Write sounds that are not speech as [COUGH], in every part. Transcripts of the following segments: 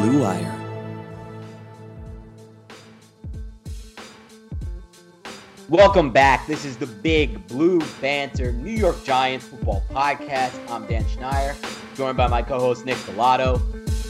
Blue Wire. Welcome back. This is the Big Blue Banter New York Giants football podcast. I'm Dan Schneider, joined by my co-host Nick Falato.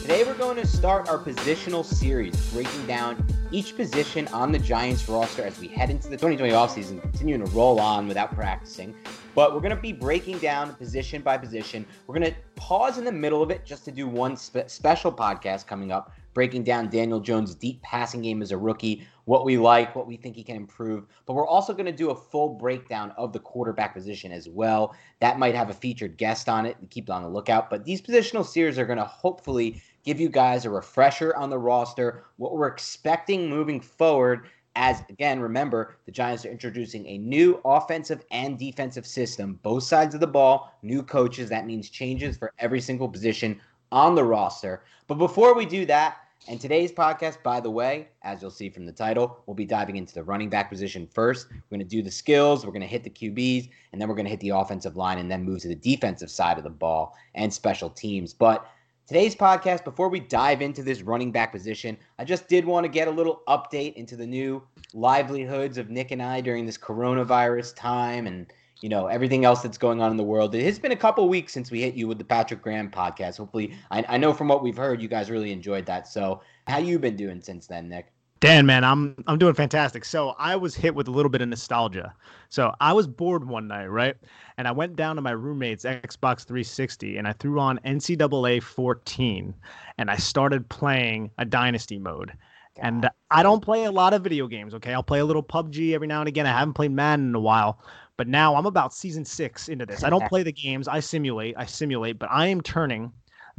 Today we're going to start our positional series, breaking down each position on the Giants roster as we head into the 2020 offseason, continuing to roll on without practicing. But we're going to be breaking down position by position. We're going to pause in the middle of it just to do one spe- special podcast coming up, breaking down Daniel Jones' deep passing game as a rookie, what we like, what we think he can improve. But we're also going to do a full breakdown of the quarterback position as well. That might have a featured guest on it. Keep on the lookout. But these positional series are going to hopefully give you guys a refresher on the roster, what we're expecting moving forward. As again, remember, the Giants are introducing a new offensive and defensive system, both sides of the ball, new coaches. That means changes for every single position on the roster. But before we do that, and today's podcast, by the way, as you'll see from the title, we'll be diving into the running back position first. We're going to do the skills, we're going to hit the QBs, and then we're going to hit the offensive line and then move to the defensive side of the ball and special teams. But Today's podcast, before we dive into this running back position, I just did want to get a little update into the new livelihoods of Nick and I during this coronavirus time and you know everything else that's going on in the world. It has been a couple weeks since we hit you with the Patrick Graham podcast. Hopefully, I, I know from what we've heard, you guys really enjoyed that. So, how you been doing since then, Nick? Dan, man, I'm I'm doing fantastic. So I was hit with a little bit of nostalgia. So I was bored one night, right? And I went down to my roommate's Xbox 360 and I threw on NCAA 14 and I started playing a dynasty mode. And I don't play a lot of video games, okay? I'll play a little PUBG every now and again. I haven't played Madden in a while, but now I'm about season 6 into this. I don't [LAUGHS] play the games, I simulate, I simulate, but I am turning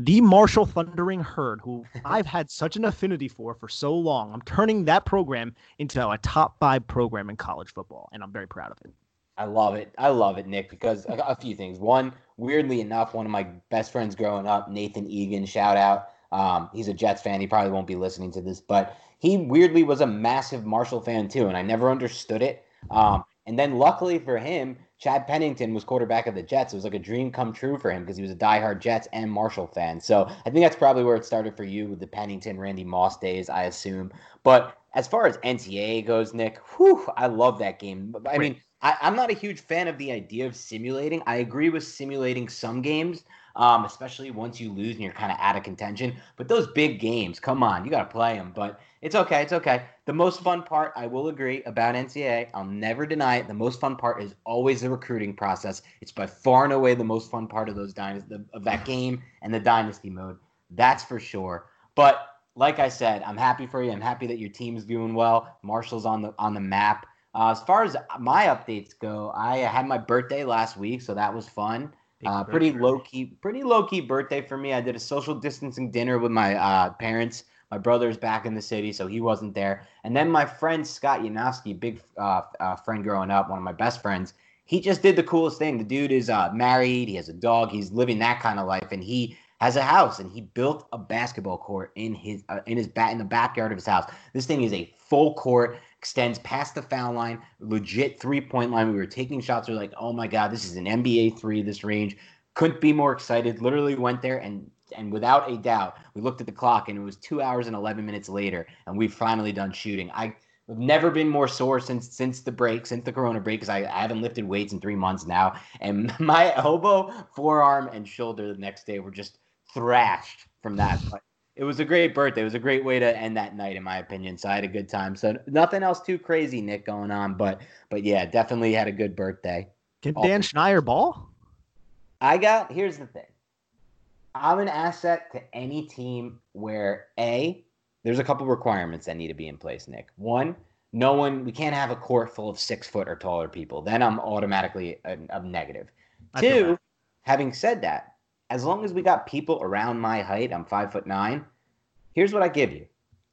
the Marshall Thundering Herd, who I've had such an affinity for for so long. I'm turning that program into a top five program in college football, and I'm very proud of it. I love it. I love it, Nick, because a, a few things. One, weirdly enough, one of my best friends growing up, Nathan Egan, shout out. Um, he's a Jets fan. He probably won't be listening to this, but he weirdly was a massive Marshall fan too, and I never understood it. Um, and then luckily for him, Chad Pennington was quarterback of the Jets. It was like a dream come true for him because he was a diehard Jets and Marshall fan. So I think that's probably where it started for you with the Pennington, Randy Moss days, I assume. But as far as NCAA goes, Nick, whew, I love that game. I mean, I, am not a huge fan of the idea of simulating. I agree with simulating some games, um, especially once you lose and you're kind of out of contention. But those big games, come on, you got to play them. But it's okay. It's okay. The most fun part, I will agree about NCAA. I'll never deny it. The most fun part is always the recruiting process. It's by far and away the most fun part of those dynasty of that game and the dynasty mode. That's for sure. But like I said, I'm happy for you. I'm happy that your team's doing well. Marshall's on the on the map. Uh, as far as my updates go, I had my birthday last week, so that was fun. Uh, pretty low key, pretty low key birthday for me. I did a social distancing dinner with my uh, parents. My brother's back in the city, so he wasn't there. And then my friend Scott Yanowski, big uh, uh, friend growing up, one of my best friends, he just did the coolest thing. The dude is uh, married, he has a dog, he's living that kind of life, and he has a house and he built a basketball court in his uh, in his bat in the backyard of his house. This thing is a full court, extends past the foul line, legit three point line. We were taking shots. We are like, oh my god, this is an NBA three. This range couldn't be more excited. Literally went there and and without a doubt, we looked at the clock and it was two hours and eleven minutes later, and we've finally done shooting. I I've never been more sore since since the break, since the Corona break, because I, I, haven't lifted weights in three months now, and [LAUGHS] my elbow, forearm, and shoulder the next day were just thrashed from that. But it was a great birthday. It was a great way to end that night, in my opinion. So I had a good time. So nothing else too crazy, Nick, going on. But but yeah, definitely had a good birthday. Can Dan Schneider ball? I got. Here's the thing. I'm an asset to any team where a there's a couple requirements that need to be in place. Nick, one, no one. We can't have a court full of six foot or taller people. Then I'm automatically a, a negative. Two, having said that, as long as we got people around my height, I'm five foot nine. Here's what I give you.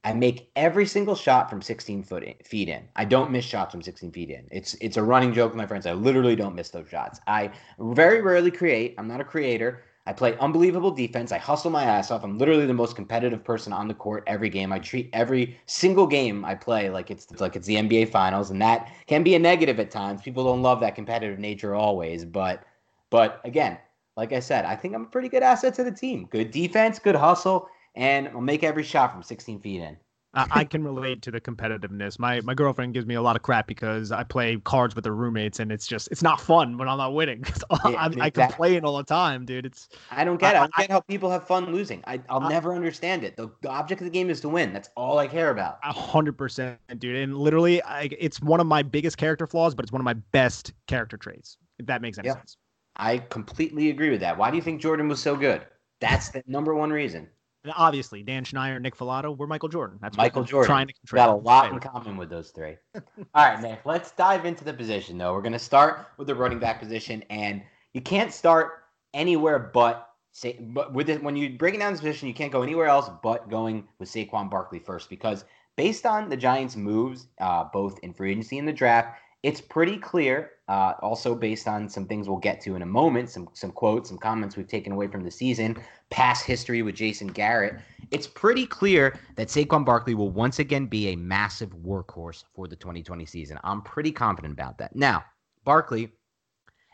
I make every single shot from 16 foot in, feet in. I don't miss shots from 16 feet in. It's it's a running joke with my friends. I literally don't miss those shots. I very rarely create. I'm not a creator. I play unbelievable defense. I hustle my ass off. I'm literally the most competitive person on the court every game. I treat every single game I play like it's like it's the NBA finals and that can be a negative at times. People don't love that competitive nature always, but but again, like I said, I think I'm a pretty good asset to the team. Good defense, good hustle, and I'll make every shot from 16 feet in. I can relate to the competitiveness. My my girlfriend gives me a lot of crap because I play cards with her roommates, and it's just it's not fun when I'm not winning. [LAUGHS] Yeah, I'm, I complain all the time, dude. It's I don't get it. I don't get how people have fun losing. I I'll I, never understand it. The, the object of the game is to win. That's all I care about. A hundred percent, dude. And literally, I, it's one of my biggest character flaws, but it's one of my best character traits. If that makes any yeah. sense. I completely agree with that. Why do you think Jordan was so good? That's the number one reason. Obviously, Dan Schneider, Nick Falato, we're Michael Jordan. That's Michael Jordan. Trying to control. Got a lot in common with those three. [LAUGHS] All right, Nick. Let's dive into the position though. We're going to start with the running back position, and you can't start anywhere but say. But with it, when you breaking down this position, you can't go anywhere else but going with Saquon Barkley first because based on the Giants' moves, uh, both in free agency and the draft, it's pretty clear, uh, also based on some things we'll get to in a moment, some some quotes, some comments we've taken away from the season, past history with Jason Garrett. It's pretty clear that Saquon Barkley will once again be a massive workhorse for the 2020 season. I'm pretty confident about that. Now, Barkley,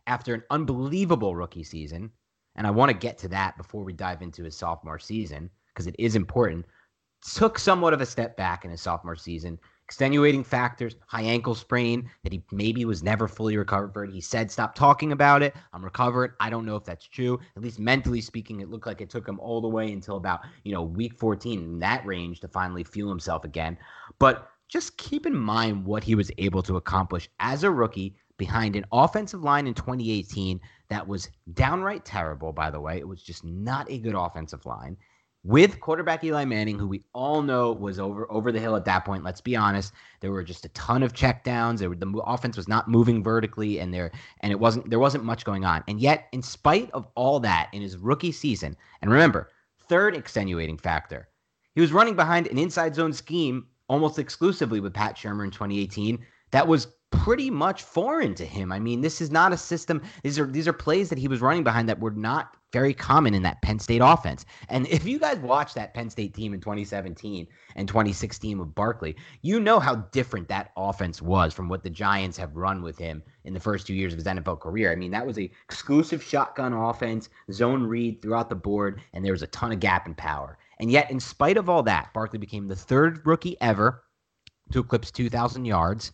after an unbelievable rookie season, and I want to get to that before we dive into his sophomore season because it is important, took somewhat of a step back in his sophomore season extenuating factors, high ankle sprain that he maybe was never fully recovered. He said, stop talking about it. I'm recovered. I don't know if that's true. At least mentally speaking, it looked like it took him all the way until about, you know, week 14 in that range to finally fuel himself again. But just keep in mind what he was able to accomplish as a rookie behind an offensive line in 2018 that was downright terrible, by the way. It was just not a good offensive line with quarterback Eli Manning, who we all know was over over the hill at that point. Let's be honest, there were just a ton of checkdowns. There were, the offense was not moving vertically, and there and it wasn't there wasn't much going on. And yet, in spite of all that, in his rookie season, and remember, third extenuating factor, he was running behind an inside zone scheme almost exclusively with Pat Shurmur in 2018. That was pretty much foreign to him. I mean, this is not a system. These are these are plays that he was running behind that were not very common in that Penn State offense. And if you guys watch that Penn State team in 2017 and 2016 with Barkley, you know how different that offense was from what the Giants have run with him in the first two years of his NFL career. I mean, that was a exclusive shotgun offense, zone read throughout the board, and there was a ton of gap and power. And yet, in spite of all that, Barkley became the third rookie ever to eclipse 2,000 yards.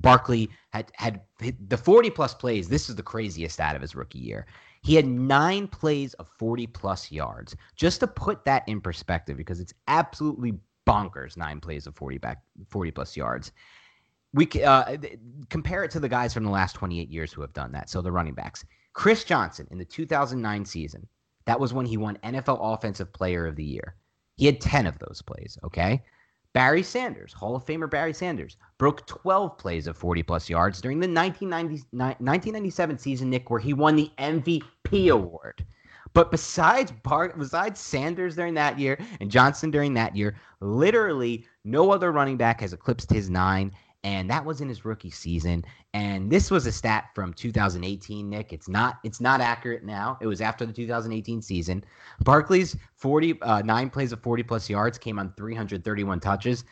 Barkley had had the 40 plus plays. This is the craziest out of his rookie year. He had nine plays of 40 plus yards. Just to put that in perspective, because it's absolutely bonkers. Nine plays of 40 back 40 plus yards. We uh, compare it to the guys from the last 28 years who have done that. So the running backs, Chris Johnson in the 2009 season. That was when he won NFL Offensive Player of the Year. He had 10 of those plays. Okay. Barry Sanders, Hall of Famer Barry Sanders, broke 12 plays of 40 plus yards during the 1997 season, Nick, where he won the MVP award. But besides Bar- besides Sanders during that year and Johnson during that year, literally no other running back has eclipsed his nine and that was in his rookie season. And this was a stat from 2018, Nick. It's not it's not accurate now. It was after the 2018 season. Barkley's 40 uh, nine plays of 40 plus yards came on 331 touches.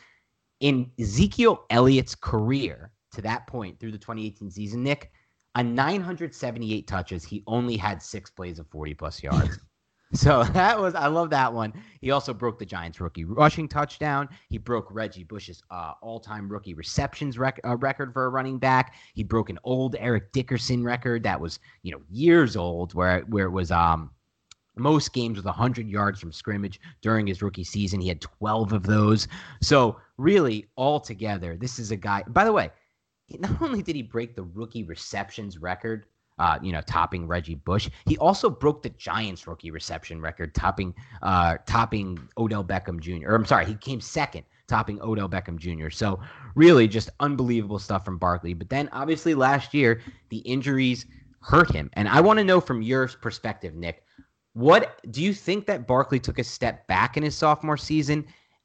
In Ezekiel Elliott's career to that point through the 2018 season, Nick, on 978 touches, he only had six plays of 40 plus yards. [LAUGHS] [LAUGHS] So that was I love that one. He also broke the Giants rookie rushing touchdown. He broke Reggie Bush's uh, all-time rookie receptions rec- uh, record for a running back. He broke an old Eric Dickerson record that was you know years old, where where it was um most games with 100 yards from scrimmage during his rookie season. He had 12 of those. So really, altogether, this is a guy. By the way, not only did he break the rookie receptions record uh, you know, topping Reggie Bush. He also broke the Giants rookie reception record, topping uh, topping Odell Beckham Jr. Or I'm sorry, he came second, topping Odell Beckham Jr. So really, just unbelievable stuff from Barkley. But then, obviously, last year the injuries hurt him, and I want to know from your perspective, Nick. What do you think that Barkley took a step back in his sophomore season?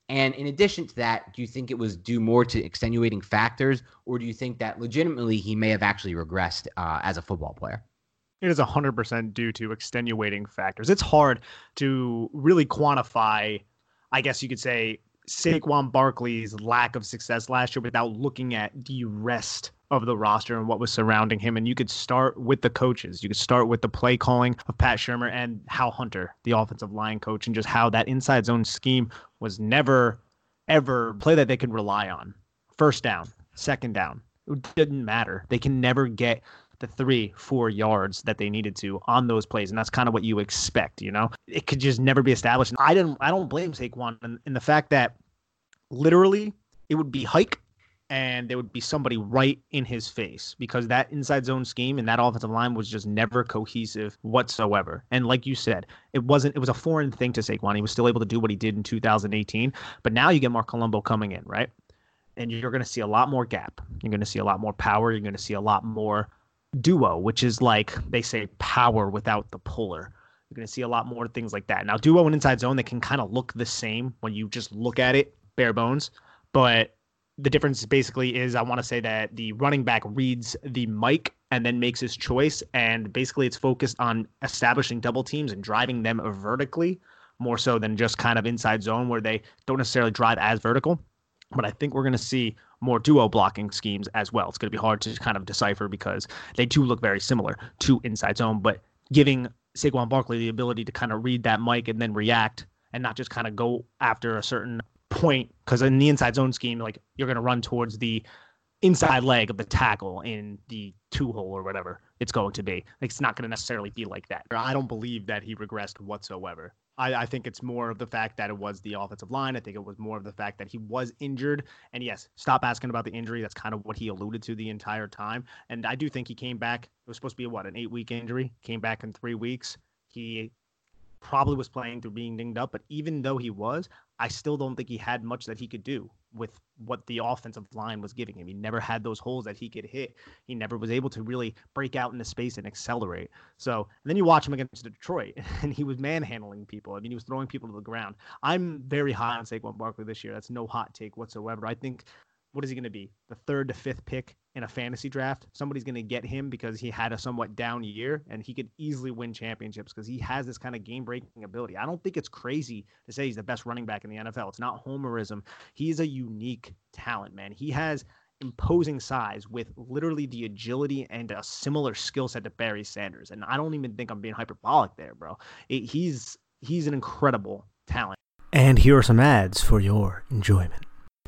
And in addition to that, do you think it was due more to extenuating factors, or do you think that legitimately he may have actually regressed uh, as a football player? It is 100% due to extenuating factors. It's hard to really quantify, I guess you could say, Saquon Barkley's lack of success last year without looking at the rest of the roster and what was surrounding him. And you could start with the coaches. You could start with the play calling of Pat Shurmur and Hal Hunter, the offensive line coach, and just how that inside zone scheme was never, ever play that they could rely on. First down, second down. It didn't matter. They can never get the three, four yards that they needed to on those plays, and that's kind of what you expect. You know, it could just never be established. And I didn't. I don't blame Saquon in, in the fact that literally it would be hike and there would be somebody right in his face because that inside zone scheme and that offensive line was just never cohesive whatsoever. And like you said, it wasn't it was a foreign thing to Saquon. He was still able to do what he did in 2018, but now you get Marc Colombo coming in, right? And you're going to see a lot more gap. You're going to see a lot more power. You're going to see a lot more duo, which is like they say power without the puller. You're going to see a lot more things like that. Now, duo and inside zone, they can kind of look the same when you just look at it bare bones, but the difference basically is I want to say that the running back reads the Mike and then makes his choice. And basically, it's focused on establishing double teams and driving them vertically more so than just kind of inside zone where they don't necessarily drive as vertical. But I think we're going to see more duo blocking schemes as well. It's going to be hard to kind of decipher because they do look very similar to inside zone, but giving Saquon Barkley the ability to kind of read that Mike and then react and not just kind of go after a certain point because in the inside zone scheme, like you're going to run towards the inside leg of the tackle in the two hole or whatever it's going to be. Like, it's not going to necessarily be like that. I don't believe that he regressed whatsoever. I, I, think it's more of the fact that it was the offensive line. I think it was more of the fact that he was injured. And yes, stop asking about the injury. That's kind of what he alluded to the entire time. And I do think he came back. It was supposed to be what an eight week injury. Came back in three weeks. He probably was playing through being dinged up, but even though he was, I still don't think he had much that he could do with what the offensive line was giving him. He never had those holes that he could hit. He never was able to really break out into space and accelerate. So and then you watch him against Detroit, [LAUGHS] and he was manhandling people. I mean, he was throwing people to the ground. I'm very high on Saquon Barkley this year. That's no hot take whatsoever. I think what is he going to be? The third to fifth pick in a fantasy draft. Somebody's going to get him because he had a somewhat down year and he could easily win championships because he has this kind of game breaking ability. I don't think it's crazy to say he's the best running back in the NFL. It's not homerism. He's a unique talent, man. He has imposing size with literally the agility and a similar skill set to Barry Sanders. And I don't even think I'm being hyperbolic there, bro. It, he's he's an incredible talent. And here are some ads for your enjoyment.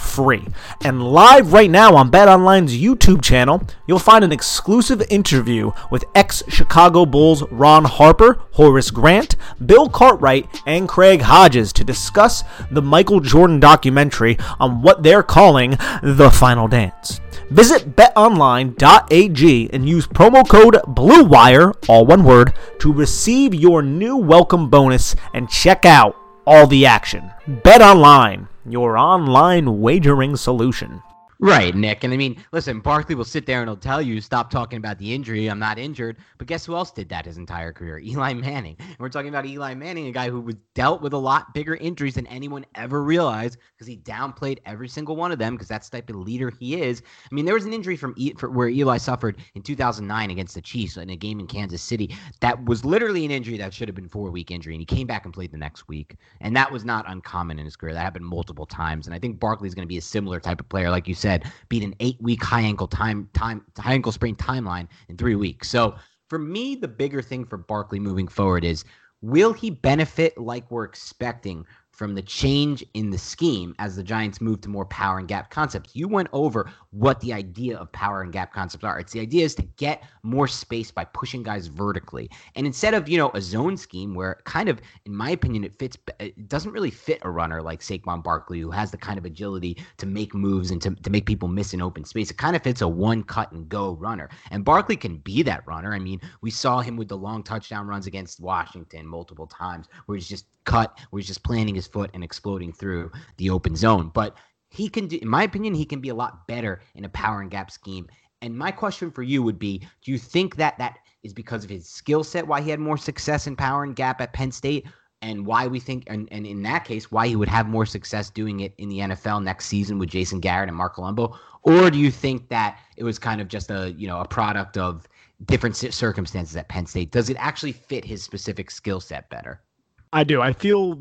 free. And live right now on BetOnline's YouTube channel, you'll find an exclusive interview with ex Chicago Bulls Ron Harper, Horace Grant, Bill Cartwright, and Craig Hodges to discuss the Michael Jordan documentary on what they're calling the final dance. Visit betonline.ag and use promo code BLUEWIRE, all one word, to receive your new welcome bonus and check out all the action. Bet online, your online wagering solution. Right, Nick. And I mean, listen, Barkley will sit there and he'll tell you, stop talking about the injury. I'm not injured. But guess who else did that his entire career? [LAUGHS] Eli Manning. And we're talking about Eli Manning, a guy who was dealt with a lot bigger injuries than anyone ever realized because he downplayed every single one of them because that's the type of leader he is. I mean, there was an injury from e- where Eli suffered in 2009 against the Chiefs in a game in Kansas City that was literally an injury that should have been four week injury. And he came back and played the next week. And that was not uncommon in his career. That happened multiple times. And I think Barkley's going to be a similar type of player. Like you said, said, beat an eight week high ankle time time high ankle sprain timeline in three weeks. So for me, the bigger thing for Barkley moving forward is will he benefit like we're expecting from the change in the scheme as the Giants move to more power and gap concepts. You went over what the idea of power and gap concepts are. It's the idea is to get more space by pushing guys vertically. And instead of, you know, a zone scheme where kind of, in my opinion, it fits, it doesn't really fit a runner like Saquon Barkley, who has the kind of agility to make moves and to, to make people miss in open space. It kind of fits a one cut and go runner. And Barkley can be that runner. I mean, we saw him with the long touchdown runs against Washington multiple times where he's just cut where he's just planting his foot and exploding through the open zone. But he can do, in my opinion, he can be a lot better in a power and gap scheme. And my question for you would be do you think that that is because of his skill set why he had more success in power and gap at Penn State? And why we think, and, and in that case, why he would have more success doing it in the NFL next season with Jason Garrett and Marc Colombo? Or do you think that it was kind of just a, you know, a product of different circumstances at Penn State? Does it actually fit his specific skill set better? I do. I feel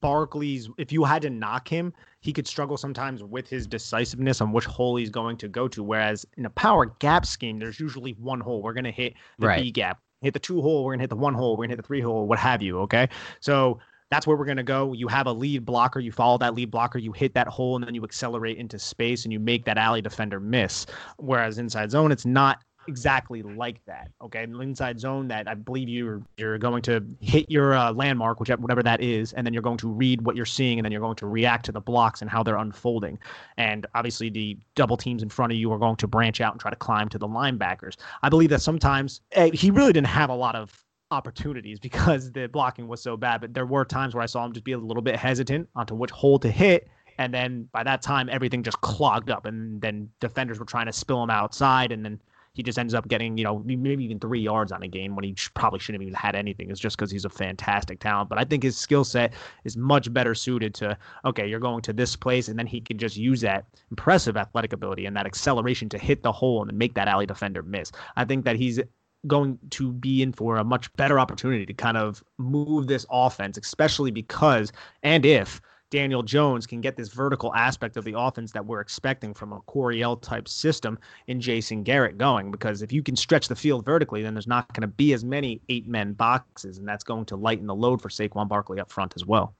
Barkley's, if you had to knock him, he could struggle sometimes with his decisiveness on which hole he's going to go to. Whereas in a power gap scheme, there's usually one hole. We're going to hit the right. B gap, hit the two hole, we're going to hit the one hole, we're going to hit the three hole, what have you. Okay. So that's where we're going to go. You have a lead blocker, you follow that lead blocker, you hit that hole, and then you accelerate into space and you make that alley defender miss. Whereas inside zone, it's not exactly like that. Okay, inside zone that I believe you're you're going to hit your uh, landmark, whichever whatever that is, and then you're going to read what you're seeing, and then you're going to react to the blocks and how they're unfolding. And obviously, the double teams in front of you are going to branch out and try to climb to the linebackers. I believe that sometimes eh, he really didn't have a lot of opportunities [LAUGHS] because the blocking was so bad. But there were times where I saw him just be a little bit hesitant onto which hole to hit. And then by that time, everything just clogged up, and then defenders were trying to spill him outside, and then he just ends up getting, you know, maybe even three yards on a game when he probably shouldn't have even had anything. It's just because he's a fantastic talent. But I think his skill set is much better suited to, okay, you're going to this place, and then he can just use that impressive athletic ability and that acceleration to hit the hole and make that alley defender miss. I think that he's going to be in for a much better opportunity to kind of move this offense, especially because and if Daniel Jones can get this vertical aspect of the offense that we're expecting from a Coryell type system in Jason Garrett going. Because if you can stretch the field vertically, then there's not going to be as many eight men boxes, and that's going to lighten the load for Saquon Barkley up front as well.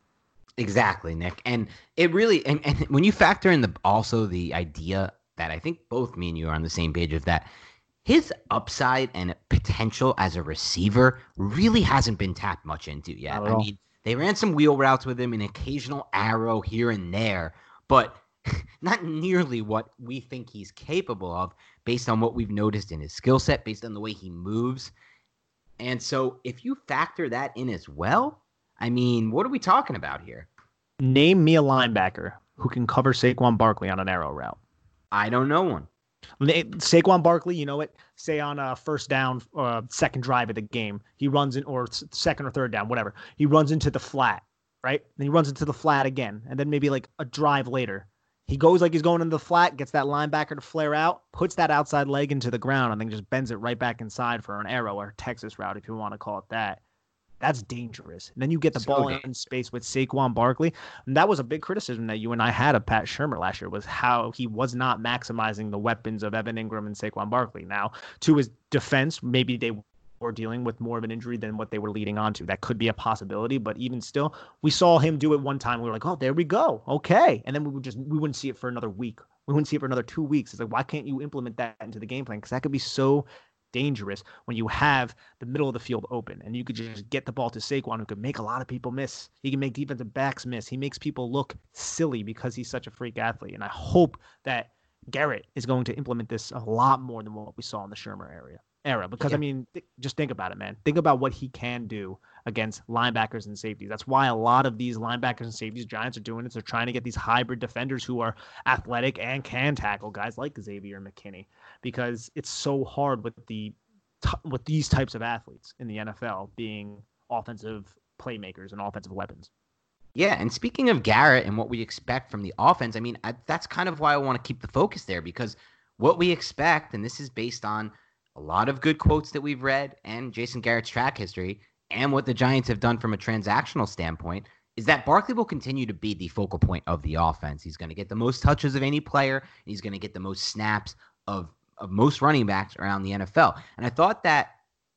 Exactly, Nick. And it really, and, and when you factor in the also the idea that I think both me and you are on the same page of that his upside and potential as a receiver really hasn't been tapped much into yet. I mean, they ran some wheel routes with him, an occasional arrow here and there, but [LAUGHS] not nearly what we think he's capable of based on what we've noticed in his skill set, based on the way he moves. And so if you factor that in as well, I mean, what are we talking about here? Name me a linebacker who can cover Saquon Barkley on an arrow route. I don't know one. Saquon Barkley, you know what? Say on a first down, uh, second drive of the game, he runs in, or second or third down, whatever. He runs into the flat, right? Then he runs into the flat again, and then maybe like a drive later, He goes like he's going into the flat, gets that linebacker to flare out, puts that outside leg into the ground, and then just bends it right back inside for an arrow or Texas route, if you want to call it that. That's dangerous. And then you get the so ball dangerous. in space with Saquon Barkley. And that was a big criticism that you and I had of Pat Shurmur last year was how he was not maximizing the weapons of Evan Engram and Saquon Barkley. Now, to his defense, maybe they were dealing with more of an injury than what they were leading on to. That could be a possibility, but even still, we saw him do it one time. We were like, oh, there we go. Okay. And then we would just we wouldn't see it for another week. We wouldn't see it for another two weeks. It's like, why can't you implement that into the game plan? Because that could be so dangerous when you have the middle of the field open and you could just get the ball to Saquon, who could make a lot of people miss. He can make defensive backs miss. He makes people look silly because he's such a freak athlete. And I hope that Garrett is going to implement this a lot more than what we saw in the Shurmur area era. Because yeah. I mean, th- just think about it, man. Think about what he can do against linebackers and safeties. That's why a lot of these linebackers and safeties, Giants are doing it. They're trying to get these hybrid defenders who are athletic and can tackle guys like Xavier McKinney because it's so hard with the with these types of athletes in the NFL being offensive playmakers and offensive weapons. Yeah, and speaking of Garrett and what we expect from the offense, I mean, I, that's kind of why I want to keep the focus there because what we expect, and this is based on a lot of good quotes that we've read and Jason Garrett's track history and what the Giants have done from a transactional standpoint, is that Barkley will continue to be the focal point of the offense. He's going to get the most touches of any player, he's going to get the most snaps of, of most running backs around the NFL. And I thought that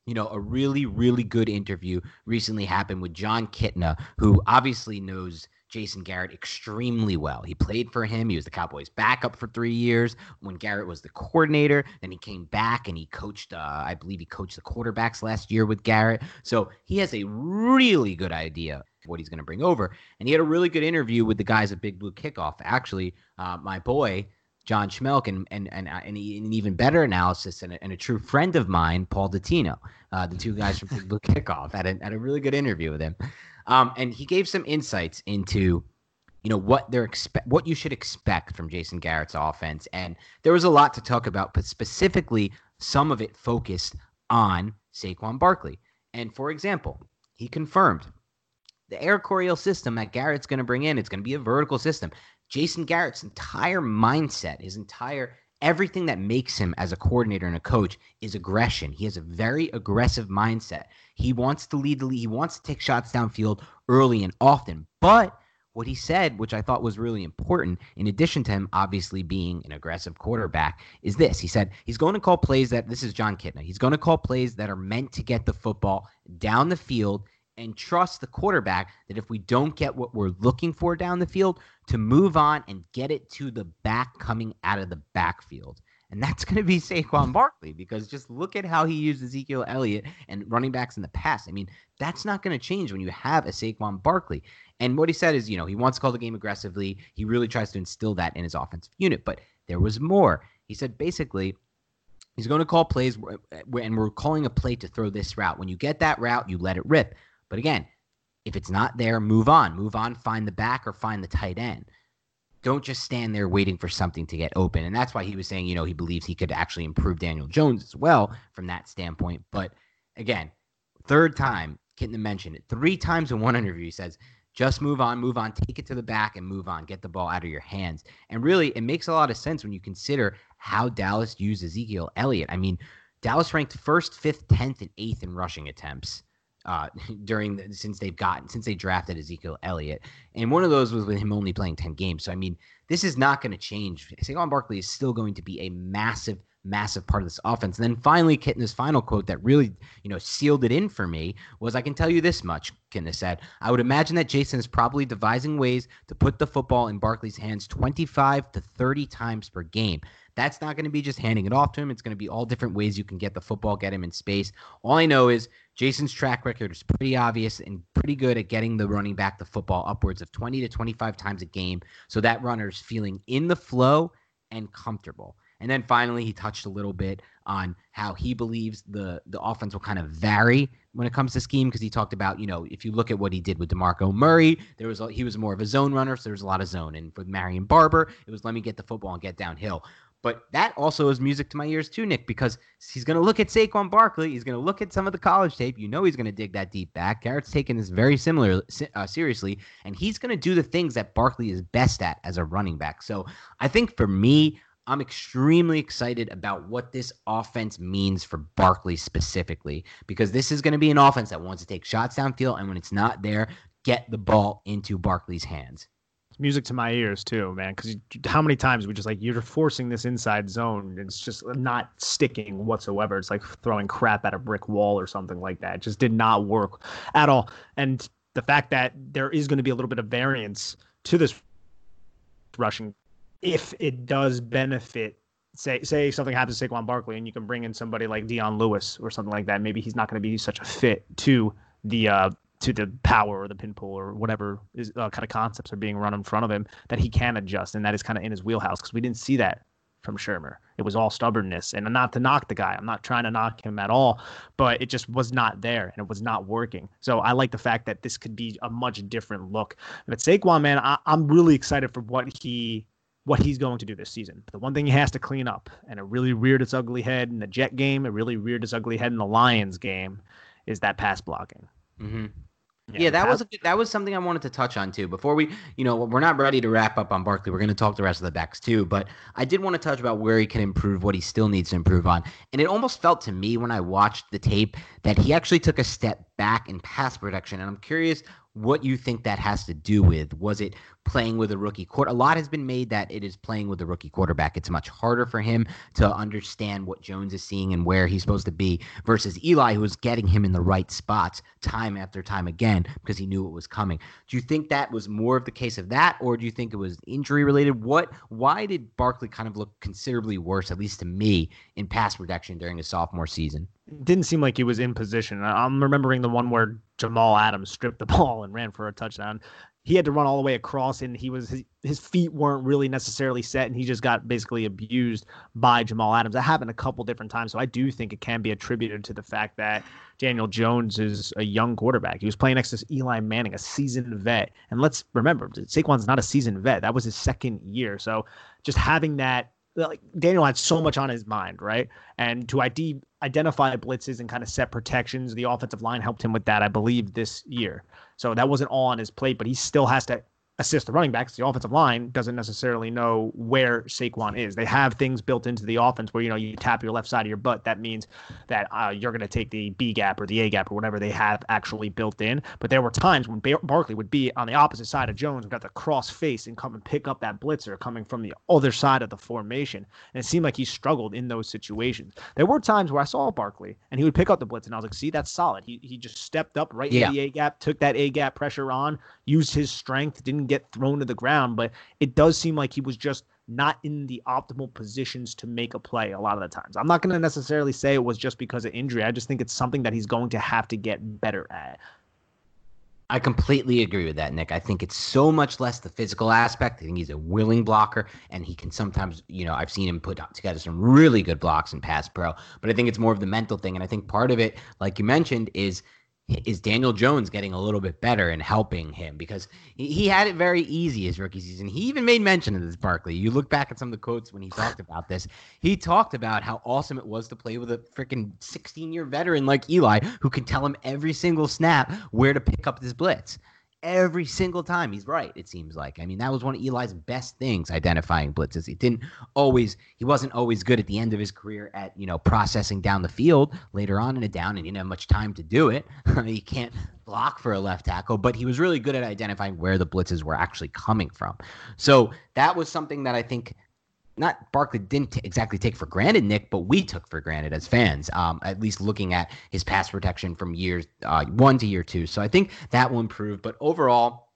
you know, a really, really good interview recently happened with Jon Kitna, who obviously knows Jason Garrett extremely well. He played for him. He was the Cowboys' backup for three years when Garrett was the coordinator. Then he came back and he coached, uh, I believe he coached the quarterbacks last year with Garrett. So he has a really good idea what he's going to bring over. And he had a really good interview with the guys at Big Blue Kickoff. Actually, uh, my boy, John Schmeelk and and and, uh, and, an even better analysis and a, and a, true friend of mine, Paul Dottino, uh, the two guys from Big Blue [LAUGHS] Kickoff, had a, had a really good interview with him, um, and he gave some insights into you know what they're expect what you should expect from Jason Garrett's offense, and there was a lot to talk about, but specifically some of it focused on Saquon Barkley, and for example, he confirmed the Air system that Garrett's going to bring in, it's going to be a vertical system. Jason Garrett's entire mindset, his entire everything that makes him as a coordinator and a coach is aggression. He has a very aggressive mindset. He wants to lead the lead. He wants to take shots downfield early and often. But what he said, which I thought was really important, in addition to him obviously being an aggressive quarterback, is this. He said he's going to call plays that this is Jon Kitna. He's going to call plays that are meant to get the football down the field and trust the quarterback that if we don't get what we're looking for down the field, to move on and get it to the back coming out of the backfield. And that's going to be Saquon Barkley because just look at how he used Ezekiel Elliott and running backs in the past. I mean, that's not going to change when you have a Saquon Barkley. And what he said is, you know, he wants to call the game aggressively. He really tries to instill that in his offensive unit. But there was more. He said basically, he's going to call plays, uh, uh, and we're calling a play to throw this route. When you get that route, you let it rip. But again, if it's not there, move on. Move on, find the back or find the tight end. Don't just stand there waiting for something to get open. And that's why he was saying, you know, he believes he could actually improve Daniel Jones as well from that standpoint. But again, third time, Kitna mentioned it three times in one interview. He says, just move on, move on, take it to the back and move on, get the ball out of your hands. And really, it makes a lot of sense when you consider how Dallas used Ezekiel Elliott. I mean, Dallas ranked first, fifth, tenth, and eighth in rushing attempts uh, [LAUGHS] during the, since they've gotten since they drafted Ezekiel Elliott, and one of those was with him only playing ten games. So I mean, this is not going to change. Saquon Barkley is still going to be a massive, massive part of this offense. And then finally, Kitna's final quote that really you know sealed it in for me was, "I can tell you this much." Kitna said, "I would imagine that Jason is probably devising ways to put the football in Barkley's hands 25 to 30 times per game." That's not going to be just handing it off to him. It's going to be all different ways you can get the football, get him in space. All I know is Jason's track record is pretty obvious and pretty good at getting the running back the football upwards of 20 to 25 times a game. So that runner's feeling in the flow and comfortable. And then finally, he touched a little bit on how he believes the the offense will kind of vary when it comes to scheme because he talked about you know if you look at what he did with Demarco Murray, there was he was more of a zone runner, so there was a lot of zone. And for Marion Barber, it was let me get the football and get downhill. But that also is music to my ears too, Nick, because he's going to look at Saquon Barkley. He's going to look at some of the college tape. You know he's going to dig that deep back. Garrett's taking this very similar uh, seriously, and he's going to do the things that Barkley is best at as a running back. So I think for me, I'm extremely excited about what this offense means for Barkley specifically, because this is going to be an offense that wants to take shots downfield, and when it's not there, get the ball into Barkley's hands music to my ears too, man. Because how many times we just like you're forcing this inside zone, it's just not sticking whatsoever. It's like throwing crap at a brick wall or something like that. It just did not work at all. And the fact that there is going to be a little bit of variance to this rushing, if it does benefit. Say, say something happens to Saquon Barkley, and you can bring in somebody like Dion Lewis or something like that. Maybe he's not going to be such a fit to the uh, to the power or the pin pull or whatever is uh, kind of concepts are being run in front of him that he can adjust and that is kind of in his wheelhouse because we didn't see that from Shurmur. It was all stubbornness and not to knock the guy. I'm not trying to knock him at all, but it just was not there and it was not working. So I like the fact that this could be a much different look. But Saquon, man, I, I'm really excited for what he what he's going to do this season. But The one thing he has to clean up, and it really reared its ugly head in the Jet game, it really reared its ugly head in the Lions game, is that pass blocking. Mm-hmm. Yeah, yeah, that was a, that was something I wanted to touch on too. Before we, you know, we're not ready to wrap up on Barkley. We're going to talk the rest of the backs too, but I did want to touch about where he can improve, what he still needs to improve on. And it almost felt to me when I watched the tape that he actually took a step back in pass protection. And I'm curious what you think that has to do with. Was it playing with a rookie quarter? A lot has been made that it is playing with a rookie quarterback. It's much harder for him to understand what Jones is seeing and where he's supposed to be versus Eli, who was getting him in the right spots time after time again because he knew it was coming. Do you think that was more of the case of that, or do you think it was injury related? What? Why did Barkley kind of look considerably worse, at least to me, in pass protection during his sophomore season? didn't seem like he was in position. I'm remembering the one where Jamal Adams stripped the [LAUGHS] ball and ran for a touchdown. He had to run all the way across, and he was his, his feet weren't really necessarily set, and he just got basically abused by Jamal Adams. That happened a couple different times, so I do think it can be attributed to the fact that Daniel Jones is a young quarterback. He was playing next to Eli Manning, a seasoned vet, and let's remember Saquon's not a seasoned vet. That was his second year, so just having that like Daniel had so much on his mind, right? And to ID, identify blitzes and kind of set protections, the offensive line helped him with that, I believe, this year. So that wasn't all on his plate, but he still has to assist the running backs. The offensive line doesn't necessarily know where Saquon is. They have things built into the offense where you know you tap your left side of your butt. That means that uh, you're going to take the B gap or the A gap or whatever they have actually built in. But there were times when Bar- Barkley would be on the opposite side of Jones, got the cross face and come and pick up that blitzer coming from the other side of the formation. And it seemed like he struggled in those situations. There were times where I saw Barkley and he would pick up the blitz, and I was like, "See, that's solid." He he just stepped up right yeah. in the A gap, took that A gap pressure on, used his strength, didn't get thrown to the ground, but it does seem like he was just not in the optimal positions to make a play a lot of the times. I'm not going to necessarily say it was just because of injury. I just think it's something that he's going to have to get better at. I completely agree with that, Nick. I think it's so much less the physical aspect. I think he's a willing blocker, and he can sometimes, you know, I've seen him put together some really good blocks in pass pro. But I think it's more of the mental thing, and I think part of it, like you mentioned, is is Daniel Jones getting a little bit better and helping him because he had it very easy his rookie season. He even made mention of this, Barkley. You look back at some of the quotes when he talked about this. He talked about how awesome it was to play with a freaking 16 year veteran like Eli who can tell him every single snap where to pick up this blitz every single time. He's right, it seems like. I mean, that was one of Eli's best things, identifying blitzes. He didn't always, he wasn't always good at the end of his career at, you know, processing down the field later on in a down, and he didn't have much time to do it. [LAUGHS] he can't block for a left tackle, but he was really good at identifying where the blitzes were actually coming from. So that was something that I think not Barkley didn't t- exactly take for granted, Nick, but we took for granted as fans, um, at least looking at his pass protection from years uh, one to year two. So I think that will improve. But overall,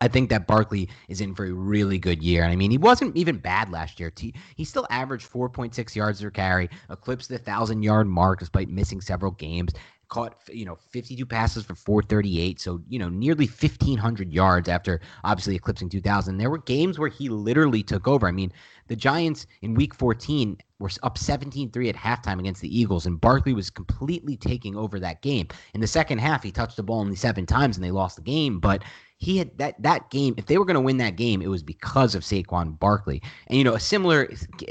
I think that Barkley is in for a really good year. And I mean, he wasn't even bad last year. He still averaged 4.6 yards per carry, eclipsed the 1,000 yard mark despite missing several games. Caught you know 52 passes for 438 so you know nearly 1500 yards after obviously eclipsing 2000 there were games where he literally took over. I mean the giants in week 14 were up 17-3 at halftime against the eagles and barkley was completely taking over that game. In the second half he touched the ball only seven times and they lost the game but he had that that game. If they were going to win that game, it was because of Saquon Barkley. And you know, a similar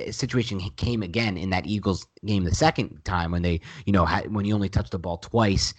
situation came again in that Eagles game the second time when they, you know, had, when he only touched the ball twice,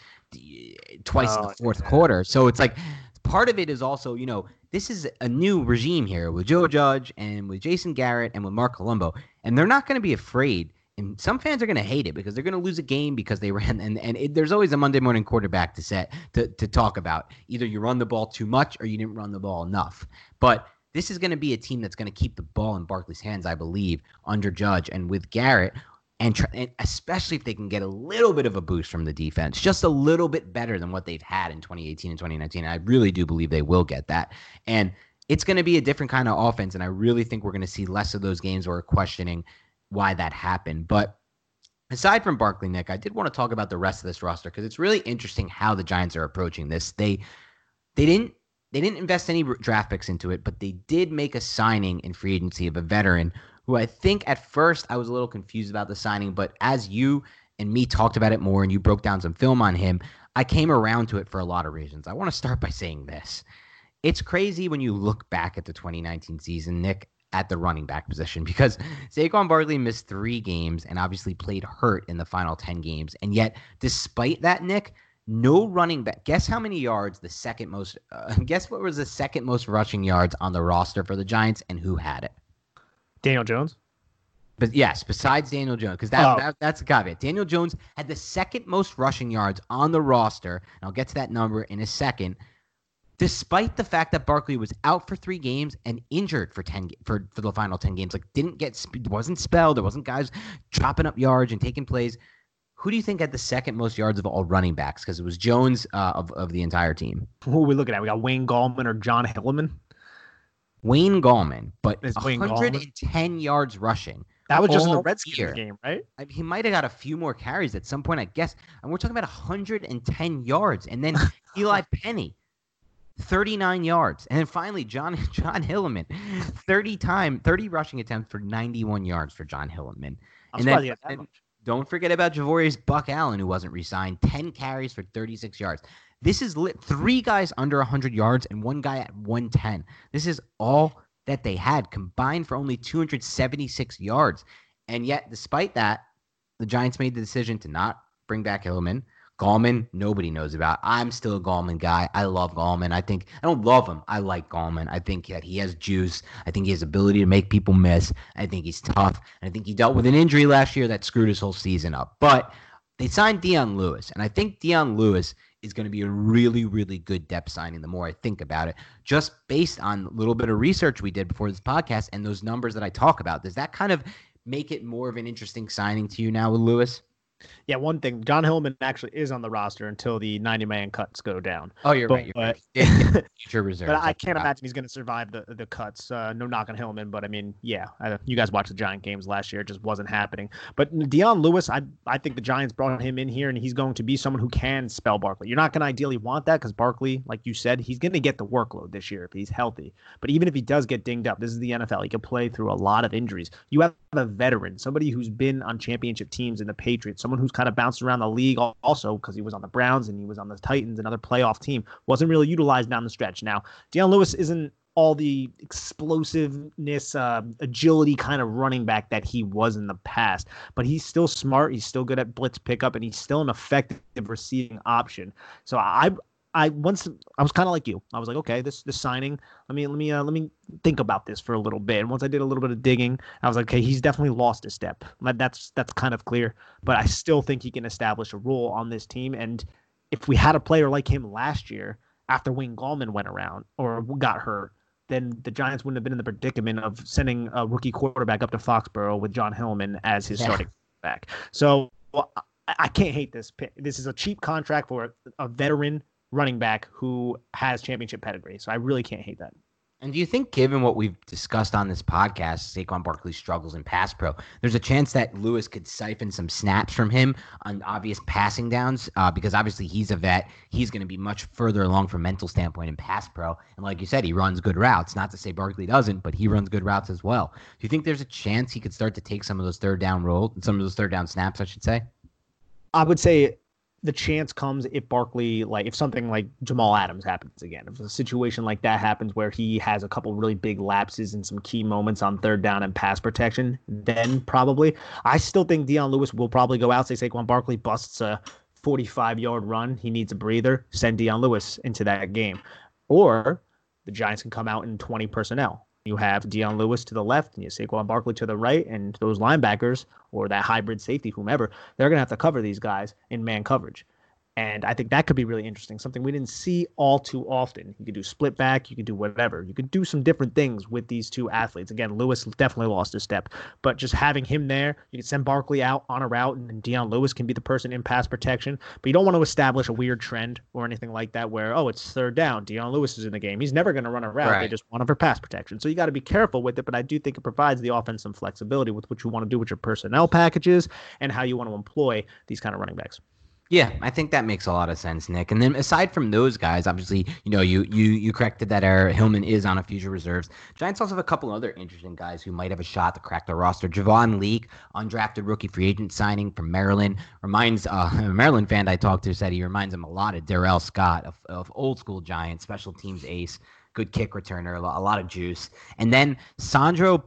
twice oh, in the oh, fourth quarter. So it's like part of it is also, you know, this is a new regime here with Joe Judge and with Jason Garrett and with Marc Colombo, and they're not going to be afraid and some fans are going to hate it because they're going to lose a game because they ran and and it, there's always a Monday morning quarterback to set to to talk about. Either you run the ball too much or you didn't run the ball enough. But this is going to be a team that's going to keep the ball in Barkley's hands, I believe, under Judge and with Garrett. And, and especially if they can get a little bit of a boost from the defense, just a little bit better than what they've had in 2018 and 2019. I really do believe they will get that. And it's going to be a different kind of offense. And I really think we're going to see less of those games where we're questioning why that happened. But aside from Barkley, Nick, I did want to talk about the rest of this roster because it's really interesting how the Giants are approaching this. They they didn't they didn't invest any draft picks into it, but they did make a signing in free agency of a veteran who I think at first I was a little confused about the signing, but as you and me talked about it more and you broke down some film on him, I came around to it for a lot of reasons. I want to start by saying this. It's crazy when you look back at the 2019 season, Nick, at the running back position because Saquon Barkley missed three games and obviously played hurt in the final 10 games. And yet, despite that, Nick, no running back. Guess how many yards the second most, [LAUGHS] uh, guess what was the second most rushing yards on the roster for the Giants and who had it? Daniel Jones. But yes, besides Daniel Jones, because that, oh. that, that's a caveat. Daniel Jones had the second most rushing yards on the roster. And I'll get to that number in a second despite the fact that Barkley was out for three games and injured for ten for, for the final ten games, like didn't get wasn't spelled. There wasn't guys chopping up yards and taking plays. Who do you think had the second most yards of all running backs? Because it was Jones uh, of of the entire team. Who are we looking at? We got Wayne Gallman or John Hilliman. Wayne Gallman, but 110 yards rushing. That was just in the Redskins game, right? I mean, he might have got a few more carries at some point, I guess. And we're talking about 110 yards. And then [LAUGHS] Eli Penny, 39 yards. And then finally, John [LAUGHS] John Hilliman, 30 time, 30 rushing attempts for 91 yards for John Hilliman. I'm and then and don't forget about Javorius Buck Allen, who wasn't re-signed, 10 carries for 36 yards. This is lit, three guys under 100 yards and one guy at 110. This is all that they had combined for only 276 yards. And yet, despite that, the Giants made the decision to not bring back Hilliman. Gallman, nobody knows about. I'm still a Gallman guy. I love Gallman. I think I don't love him. I like Gallman. I think that he has juice. I think he has ability to make people miss. I think he's tough. And I think he dealt with an injury last year that screwed his whole season up. But they signed Dion Lewis, and I think Dion Lewis is going to be a really, really good depth signing. The more I think about it, just based on a little bit of research we did before this podcast and those numbers that I talk about, does that kind of make it more of an interesting signing to you now with Lewis? Yeah, one thing, John Hillman actually is on the roster until the 90 man cuts go down. Oh, you're but, right. You're but, right. [LAUGHS] Future reserve. But I can't imagine he's going to survive the the cuts. Uh, no knock on Hilliman, but I mean, yeah, I, you guys watched the Giant games last year; it just wasn't happening. But Dion Lewis, I I think the Giants brought him in here, and he's going to be someone who can spell Barkley. You're not going to ideally want that because Barkley, like you said, he's going to get the workload this year if he's healthy. But even if he does get dinged up, this is the NFL. He can play through a lot of injuries. You have a veteran, somebody who's been on championship teams in the Patriots, someone who's kind of bounced around the league also because he was on the Browns and he was on the Titans, another playoff team. Wasn't really utilized down the stretch. Now, Dion Lewis isn't all the explosiveness, uh, agility kind of running back that he was in the past. But he's still smart. He's still good at blitz pickup, and he's still an effective receiving option. So I I once I was kind of like you. I was like, okay, this this signing. Let me let me uh, let me think about this for a little bit. And once I did a little bit of digging, I was like, okay, he's definitely lost a step. That's that's kind of clear. But I still think he can establish a role on this team. And if we had a player like him last year, after Wayne Gallman went around or got hurt, then the Giants wouldn't have been in the predicament of sending a rookie quarterback up to Foxborough with John Hillman as his yeah. starting back. So well, I can't hate this. This is a cheap contract for a veteran running back who has championship pedigree. So I really can't hate that. And do you think, given what we've discussed on this podcast, Saquon Barkley struggles in pass pro, there's a chance that Lewis could siphon some snaps from him on obvious passing downs? Uh, because obviously he's a vet. He's going to be much further along from mental standpoint in pass pro. And like you said, he runs good routes. Not to say Barkley doesn't, but he runs good routes as well. Do you think there's a chance he could start to take some of those third down roll, some of those third down snaps, I should say? I would say the chance comes if Barkley, like if something like Jamal Adams happens again, if a situation like that happens where he has a couple really big lapses in some key moments on third down and pass protection, then probably. I still think Dion Lewis will probably go out. Say Saquon Barkley busts a 45 yard run, he needs a breather. Send Dion Lewis into that game, or the Giants can come out in 20 personnel. You have Dion Lewis to the left and you have Saquon Barkley to the right, and those linebackers or that hybrid safety, whomever, they're going to have to cover these guys in man coverage. And I think that could be really interesting. Something we didn't see all too often. You could do split back, you could do whatever. You could do some different things with these two athletes. Again, Lewis definitely lost a step, but just having him there, you can send Barkley out on a route, and Dion Lewis can be the person in pass protection. But you don't want to establish a weird trend or anything like that where, oh, it's third down. Dion Lewis is in the game. He's never going to run a route. Right. They just want him for pass protection. So you got to be careful with it. But I do think it provides the offense some flexibility with what you want to do with your personnel packages and how you want to employ these kind of running backs. Yeah, I think that makes a lot of sense, Nick. And then aside from those guys, obviously, you know, you you you corrected that error. Hillman is on a future reserves. Giants also have a couple other interesting guys who might have a shot to crack the roster. Javon Leake, undrafted rookie free agent signing from Maryland, reminds uh, [LAUGHS] a Maryland fan I talked to said he reminds him a lot of Darrell Scott of, of old school Giants, special teams ace good kick returner, a lot of juice. And then Sandro,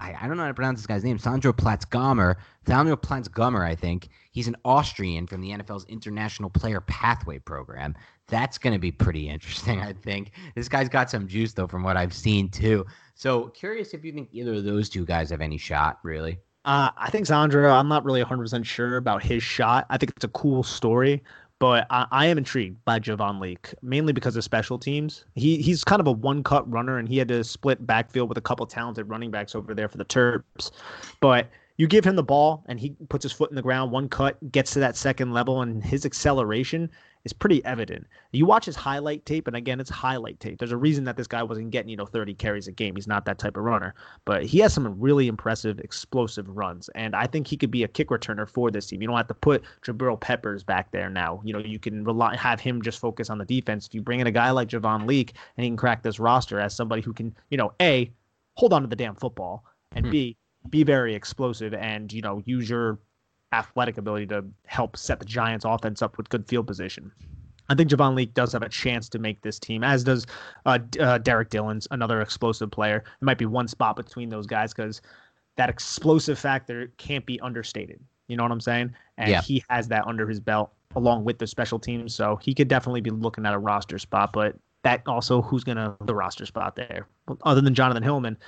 I don't know how to pronounce this guy's name, Sandro Platzgummer, Sandro Platzgummer, I think. He's an Austrian from the NFL's International Player Pathway Program. That's going to be pretty interesting, [LAUGHS] I think. This guy's got some juice, though, from what I've seen, too. So curious if you think either of those two guys have any shot, really. Uh, I think Sandro, I'm not really 100% sure about his shot. I think it's a cool story, but I, I, am intrigued by Javon Leake mainly because of special teams. He he's kind of a one cut runner, and he had to split backfield with a couple talented running backs over there for the Terps. But you give him the ball, and he puts his foot in the ground, one cut, gets to that second level, and his acceleration is pretty evident. You watch his highlight tape, and again, it's highlight tape. There's a reason that this guy wasn't getting, you know, 30 carries a game. He's not that type of runner, but he has some really impressive, explosive runs, and I think he could be a kick returner for this team. You don't have to put Jabril Peppers back there now. You know, you can rely have him just focus on the defense. If you bring in a guy like Javon Leake and he can crack this roster as somebody who can, you know, a hold on to the damn football, and hmm. b be very explosive and you know use your athletic ability to help set the Giants' offense up with good field position. I think Javon Leake does have a chance to make this team, as does uh, uh, Derrick Dillons, another explosive player. It might be one spot between those guys because that explosive factor can't be understated. You know what I'm saying? And yeah. he has that under his belt along with the special teams, so he could definitely be looking at a roster spot. But that also, who's gonna the roster spot there? Other than Jonathan Hillman,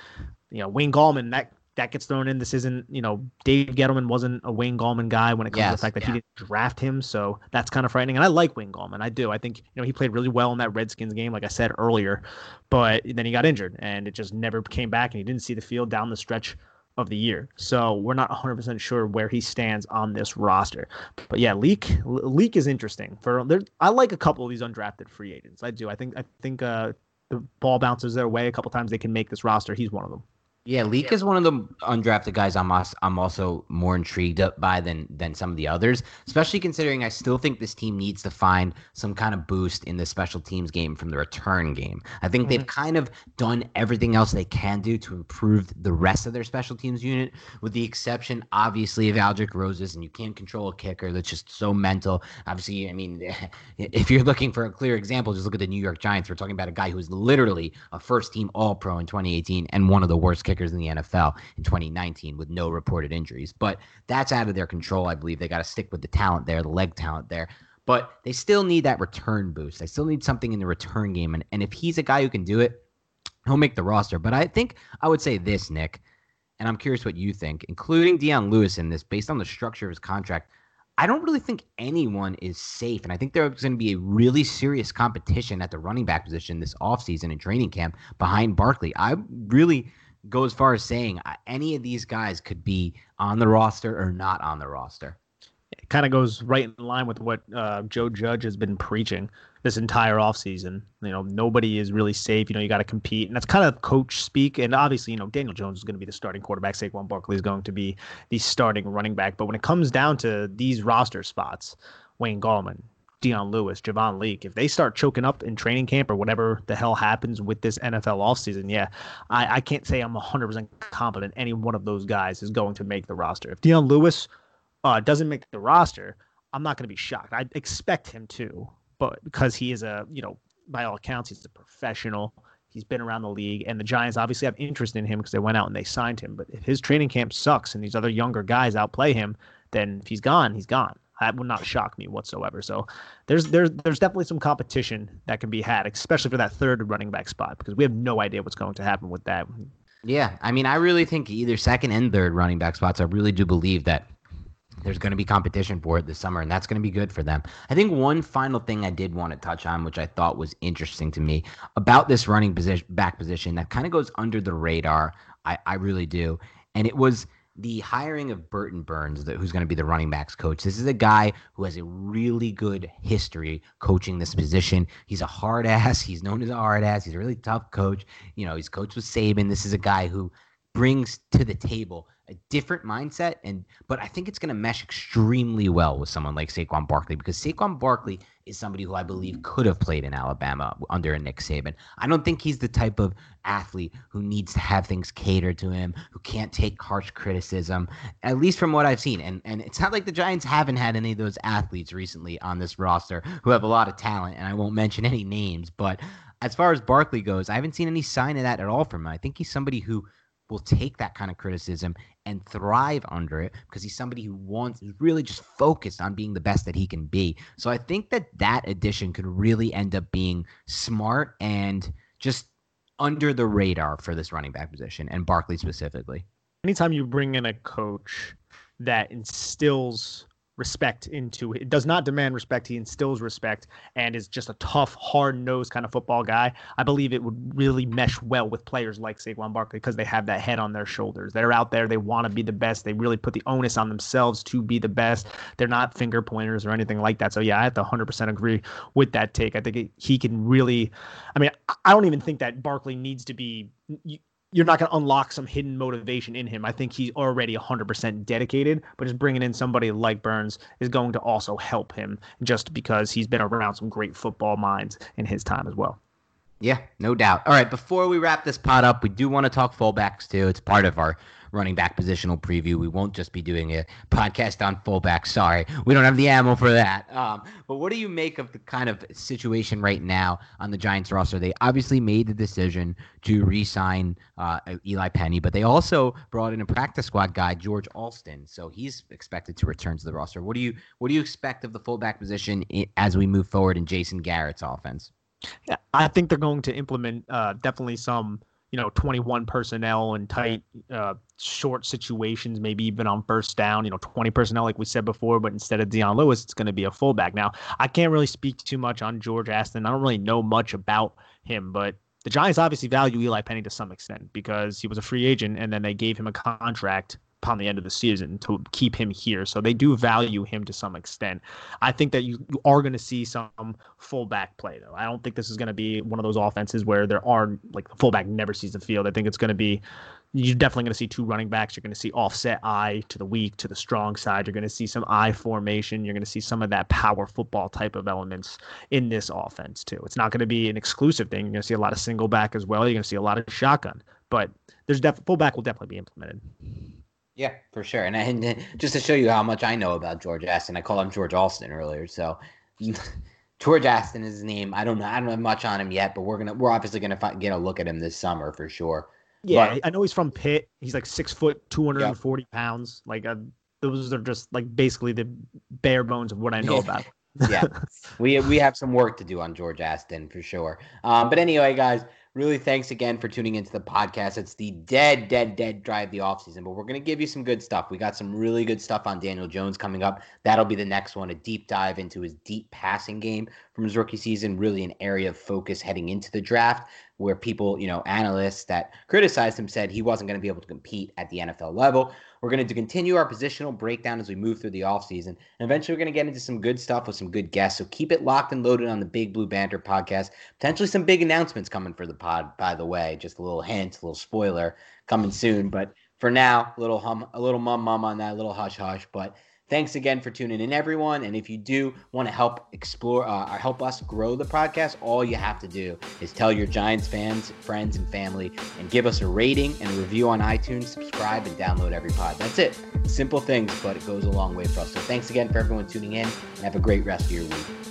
you know, Wayne Gallman, that that gets thrown in. This isn't, you know, Dave Gettleman wasn't a Wayne Gallman guy when it comes yes, to the fact that yeah. he didn't draft him. So that's kind of frightening. And I like Wayne Gallman. I do. I think, you know, he played really well in that Redskins game, like I said earlier, but then he got injured and it just never came back and he didn't see the field down the stretch of the year. So we're not 100% sure where he stands on this roster. But yeah, Leake Leake is interesting. For there, I like a couple of these undrafted free agents. I do. I think I think uh, the ball bounces their way a couple times they can make this roster. He's one of them. Yeah, Leake yeah. is one of the undrafted guys I'm also, I'm also more intrigued by than than some of the others, especially considering I still think this team needs to find some kind of boost in the special teams game from the return game. I think mm-hmm. they've kind of done everything else they can do to improve the rest of their special teams unit, with the exception, obviously, of Aldrick Rosas, and you can't control a kicker that's just so mental. Obviously, I mean, [LAUGHS] if you're looking for a clear example, just look at the New York Giants. We're talking about a guy who is literally a first team All Pro in 2018 and one of the worst kickers in the NFL in 2019 with no reported injuries. But that's out of their control, I believe. They got to stick with the talent there, the leg talent there. But they still need that return boost. They still need something in the return game. And, and if he's a guy who can do it, he'll make the roster. But I think I would say this, Nick, and I'm curious what you think, including Dion Lewis in this, based on the structure of his contract. I don't really think anyone is safe. And I think there's going to be a really serious competition at the running back position this offseason in training camp behind Barkley. I really go as far as saying uh, any of these guys could be on the roster or not on the roster. It kind of goes right in line with what uh, Joe Judge has been preaching this entire offseason. You know, nobody is really safe. You know, you got to compete. And that's kind of coach speak. And obviously, you know, Daniel Jones is going to be the starting quarterback. Saquon Barkley is going to be the starting running back. But when it comes down to these roster spots, Wayne Gallman, Dion Lewis, Javon Leake, if they start choking up in training camp or whatever the hell happens with this NFL offseason, yeah, I, I can't say I'm 100% confident any one of those guys is going to make the roster. If Dion Lewis uh, doesn't make the roster, I'm not going to be shocked. I expect him to, but because he is a, you know, by all accounts, he's a professional. He's been around the league, and the Giants obviously have interest in him because they went out and they signed him. But if his training camp sucks and these other younger guys outplay him, then if he's gone, he's gone. That would not shock me whatsoever. So there's there's there's definitely some competition that can be had, especially for that third running back spot, because we have no idea what's going to happen with that. Yeah, I mean, I really think either second and third running back spots. I really do believe that there's going to be competition for it this summer, and that's going to be good for them. I think one final thing I did want to touch on, which I thought was interesting to me about this running position, back position that kind of goes under the radar. I, I really do, and it was the hiring of Burton Burns, who's going to be the running backs coach. This is a guy who has a really good history coaching this position. He's a hard [LAUGHS] ass. He's known as a hard ass. He's a really tough coach. You know, he's coached with Saban. This is a guy who brings to the table a different mindset and but I think it's going to mesh extremely well with someone like Saquon Barkley because Saquon Barkley is somebody who I believe could have played in Alabama under a Nick Saban. I don't think he's the type of athlete who needs to have things catered to him, who can't take harsh criticism, at least from what I've seen. And and it's not like the Giants haven't had any of those athletes recently on this roster who have a lot of talent and I won't mention any names, but as far as Barkley goes, I haven't seen any sign of that at all from him. I think he's somebody who will take that kind of criticism and thrive under it because he's somebody who wants is really just focused on being the best that he can be. So I think that that addition could really end up being smart and just under the radar for this running back position and Barkley specifically. Anytime you bring in a coach that instills respect into it. does not demand respect. He instills respect and is just a tough hard-nosed kind of football guy. I believe it would really mesh well with players like Saquon Barkley because they have that head on their shoulders. They're out there. They want to be the best. They really put the onus on themselves to be the best. They're not finger pointers or anything like that. So yeah i have to 100% agree with that take. I think he can really i mean i don't even think that Barkley needs to be you're not going to unlock some hidden motivation in him. I think he's already 100% dedicated, but just bringing in somebody like Burns is going to also help him just because he's been around some great football minds in his time as well. Yeah, no doubt. All right, before we wrap this pot up, we do want to talk fullbacks too. It's part of our running back positional preview. We won't just be doing a podcast on fullback. Sorry, we don't have the ammo for that. Um, but what do you make of the kind of situation right now on the Giants roster? They obviously made the decision to re-sign uh, Eli Penny, but they also brought in a practice squad guy, George Alston. So he's expected to return to the roster. What do you what do you expect of the fullback position as we move forward in Jason Garrett's offense? I think they're going to implement uh, definitely some you know 21 personnel and tight uh, short situations maybe even on first down you know 20 personnel like we said before but instead of Dion Lewis it's going to be a fullback. Now I can't really speak too much on George Aston. I don't really know much about him but the Giants obviously value Eli Penny to some extent because he was a free agent and then they gave him a contract upon the end of the season to keep him here. So they do value him to some extent. I think that you, you are going to see some fullback play though. I don't think this is going to be one of those offenses where there are like the fullback never sees the field. I think it's going to be you're definitely going to see two running backs. You're going to see offset I to the weak to the strong side. You're going to see some I formation. You're going to see some of that power football type of elements in this offense too. It's not going to be an exclusive thing. You're going to see a lot of single back as well. You're going to see a lot of shotgun, but there's def- fullback will definitely be implemented. Yeah, for sure. And, and just to show you how much I know about George Aston, I called him George Alston earlier. So [LAUGHS] George Aston is his name. I don't know. I don't have much on him yet, but we're gonna we're obviously gonna find, get a look at him this summer for sure. Yeah, but, I know he's from Pitt. He's like six foot, two hundred and forty yeah. pounds. Like uh, those are just like basically the bare bones of what I know about. [LAUGHS] yeah, we we have some work to do on George Aston for sure. Um, but anyway, guys, really thanks again for tuning into the podcast. It's the dead, dead, dead drive the offseason, but we're going to give you some good stuff. We got some really good stuff on Daniel Jones coming up. That'll be the next one, a deep dive into his deep passing game from his rookie season, really an area of focus heading into the draft where people, you know, analysts that criticized him said he wasn't going to be able to compete at the NFL level. We're going to continue our positional breakdown as we move through the offseason. And eventually, we're going to get into some good stuff with some good guests. So keep it locked and loaded on the Big Blue Banter podcast. Potentially some big announcements coming for the pod, by the way. Just a little hint, a little spoiler coming soon. But for now, a little hum, a little mum mum on that, a little hush hush. But Thanks again for tuning in, everyone. And if you do want to help explore uh, or help us grow the podcast, all you have to do is tell your Giants fans, friends, and family, and give us a rating and a review on iTunes, subscribe, and download every pod. That's it. Simple things, but it goes a long way for us. So thanks again for everyone tuning in, and have a great rest of your week.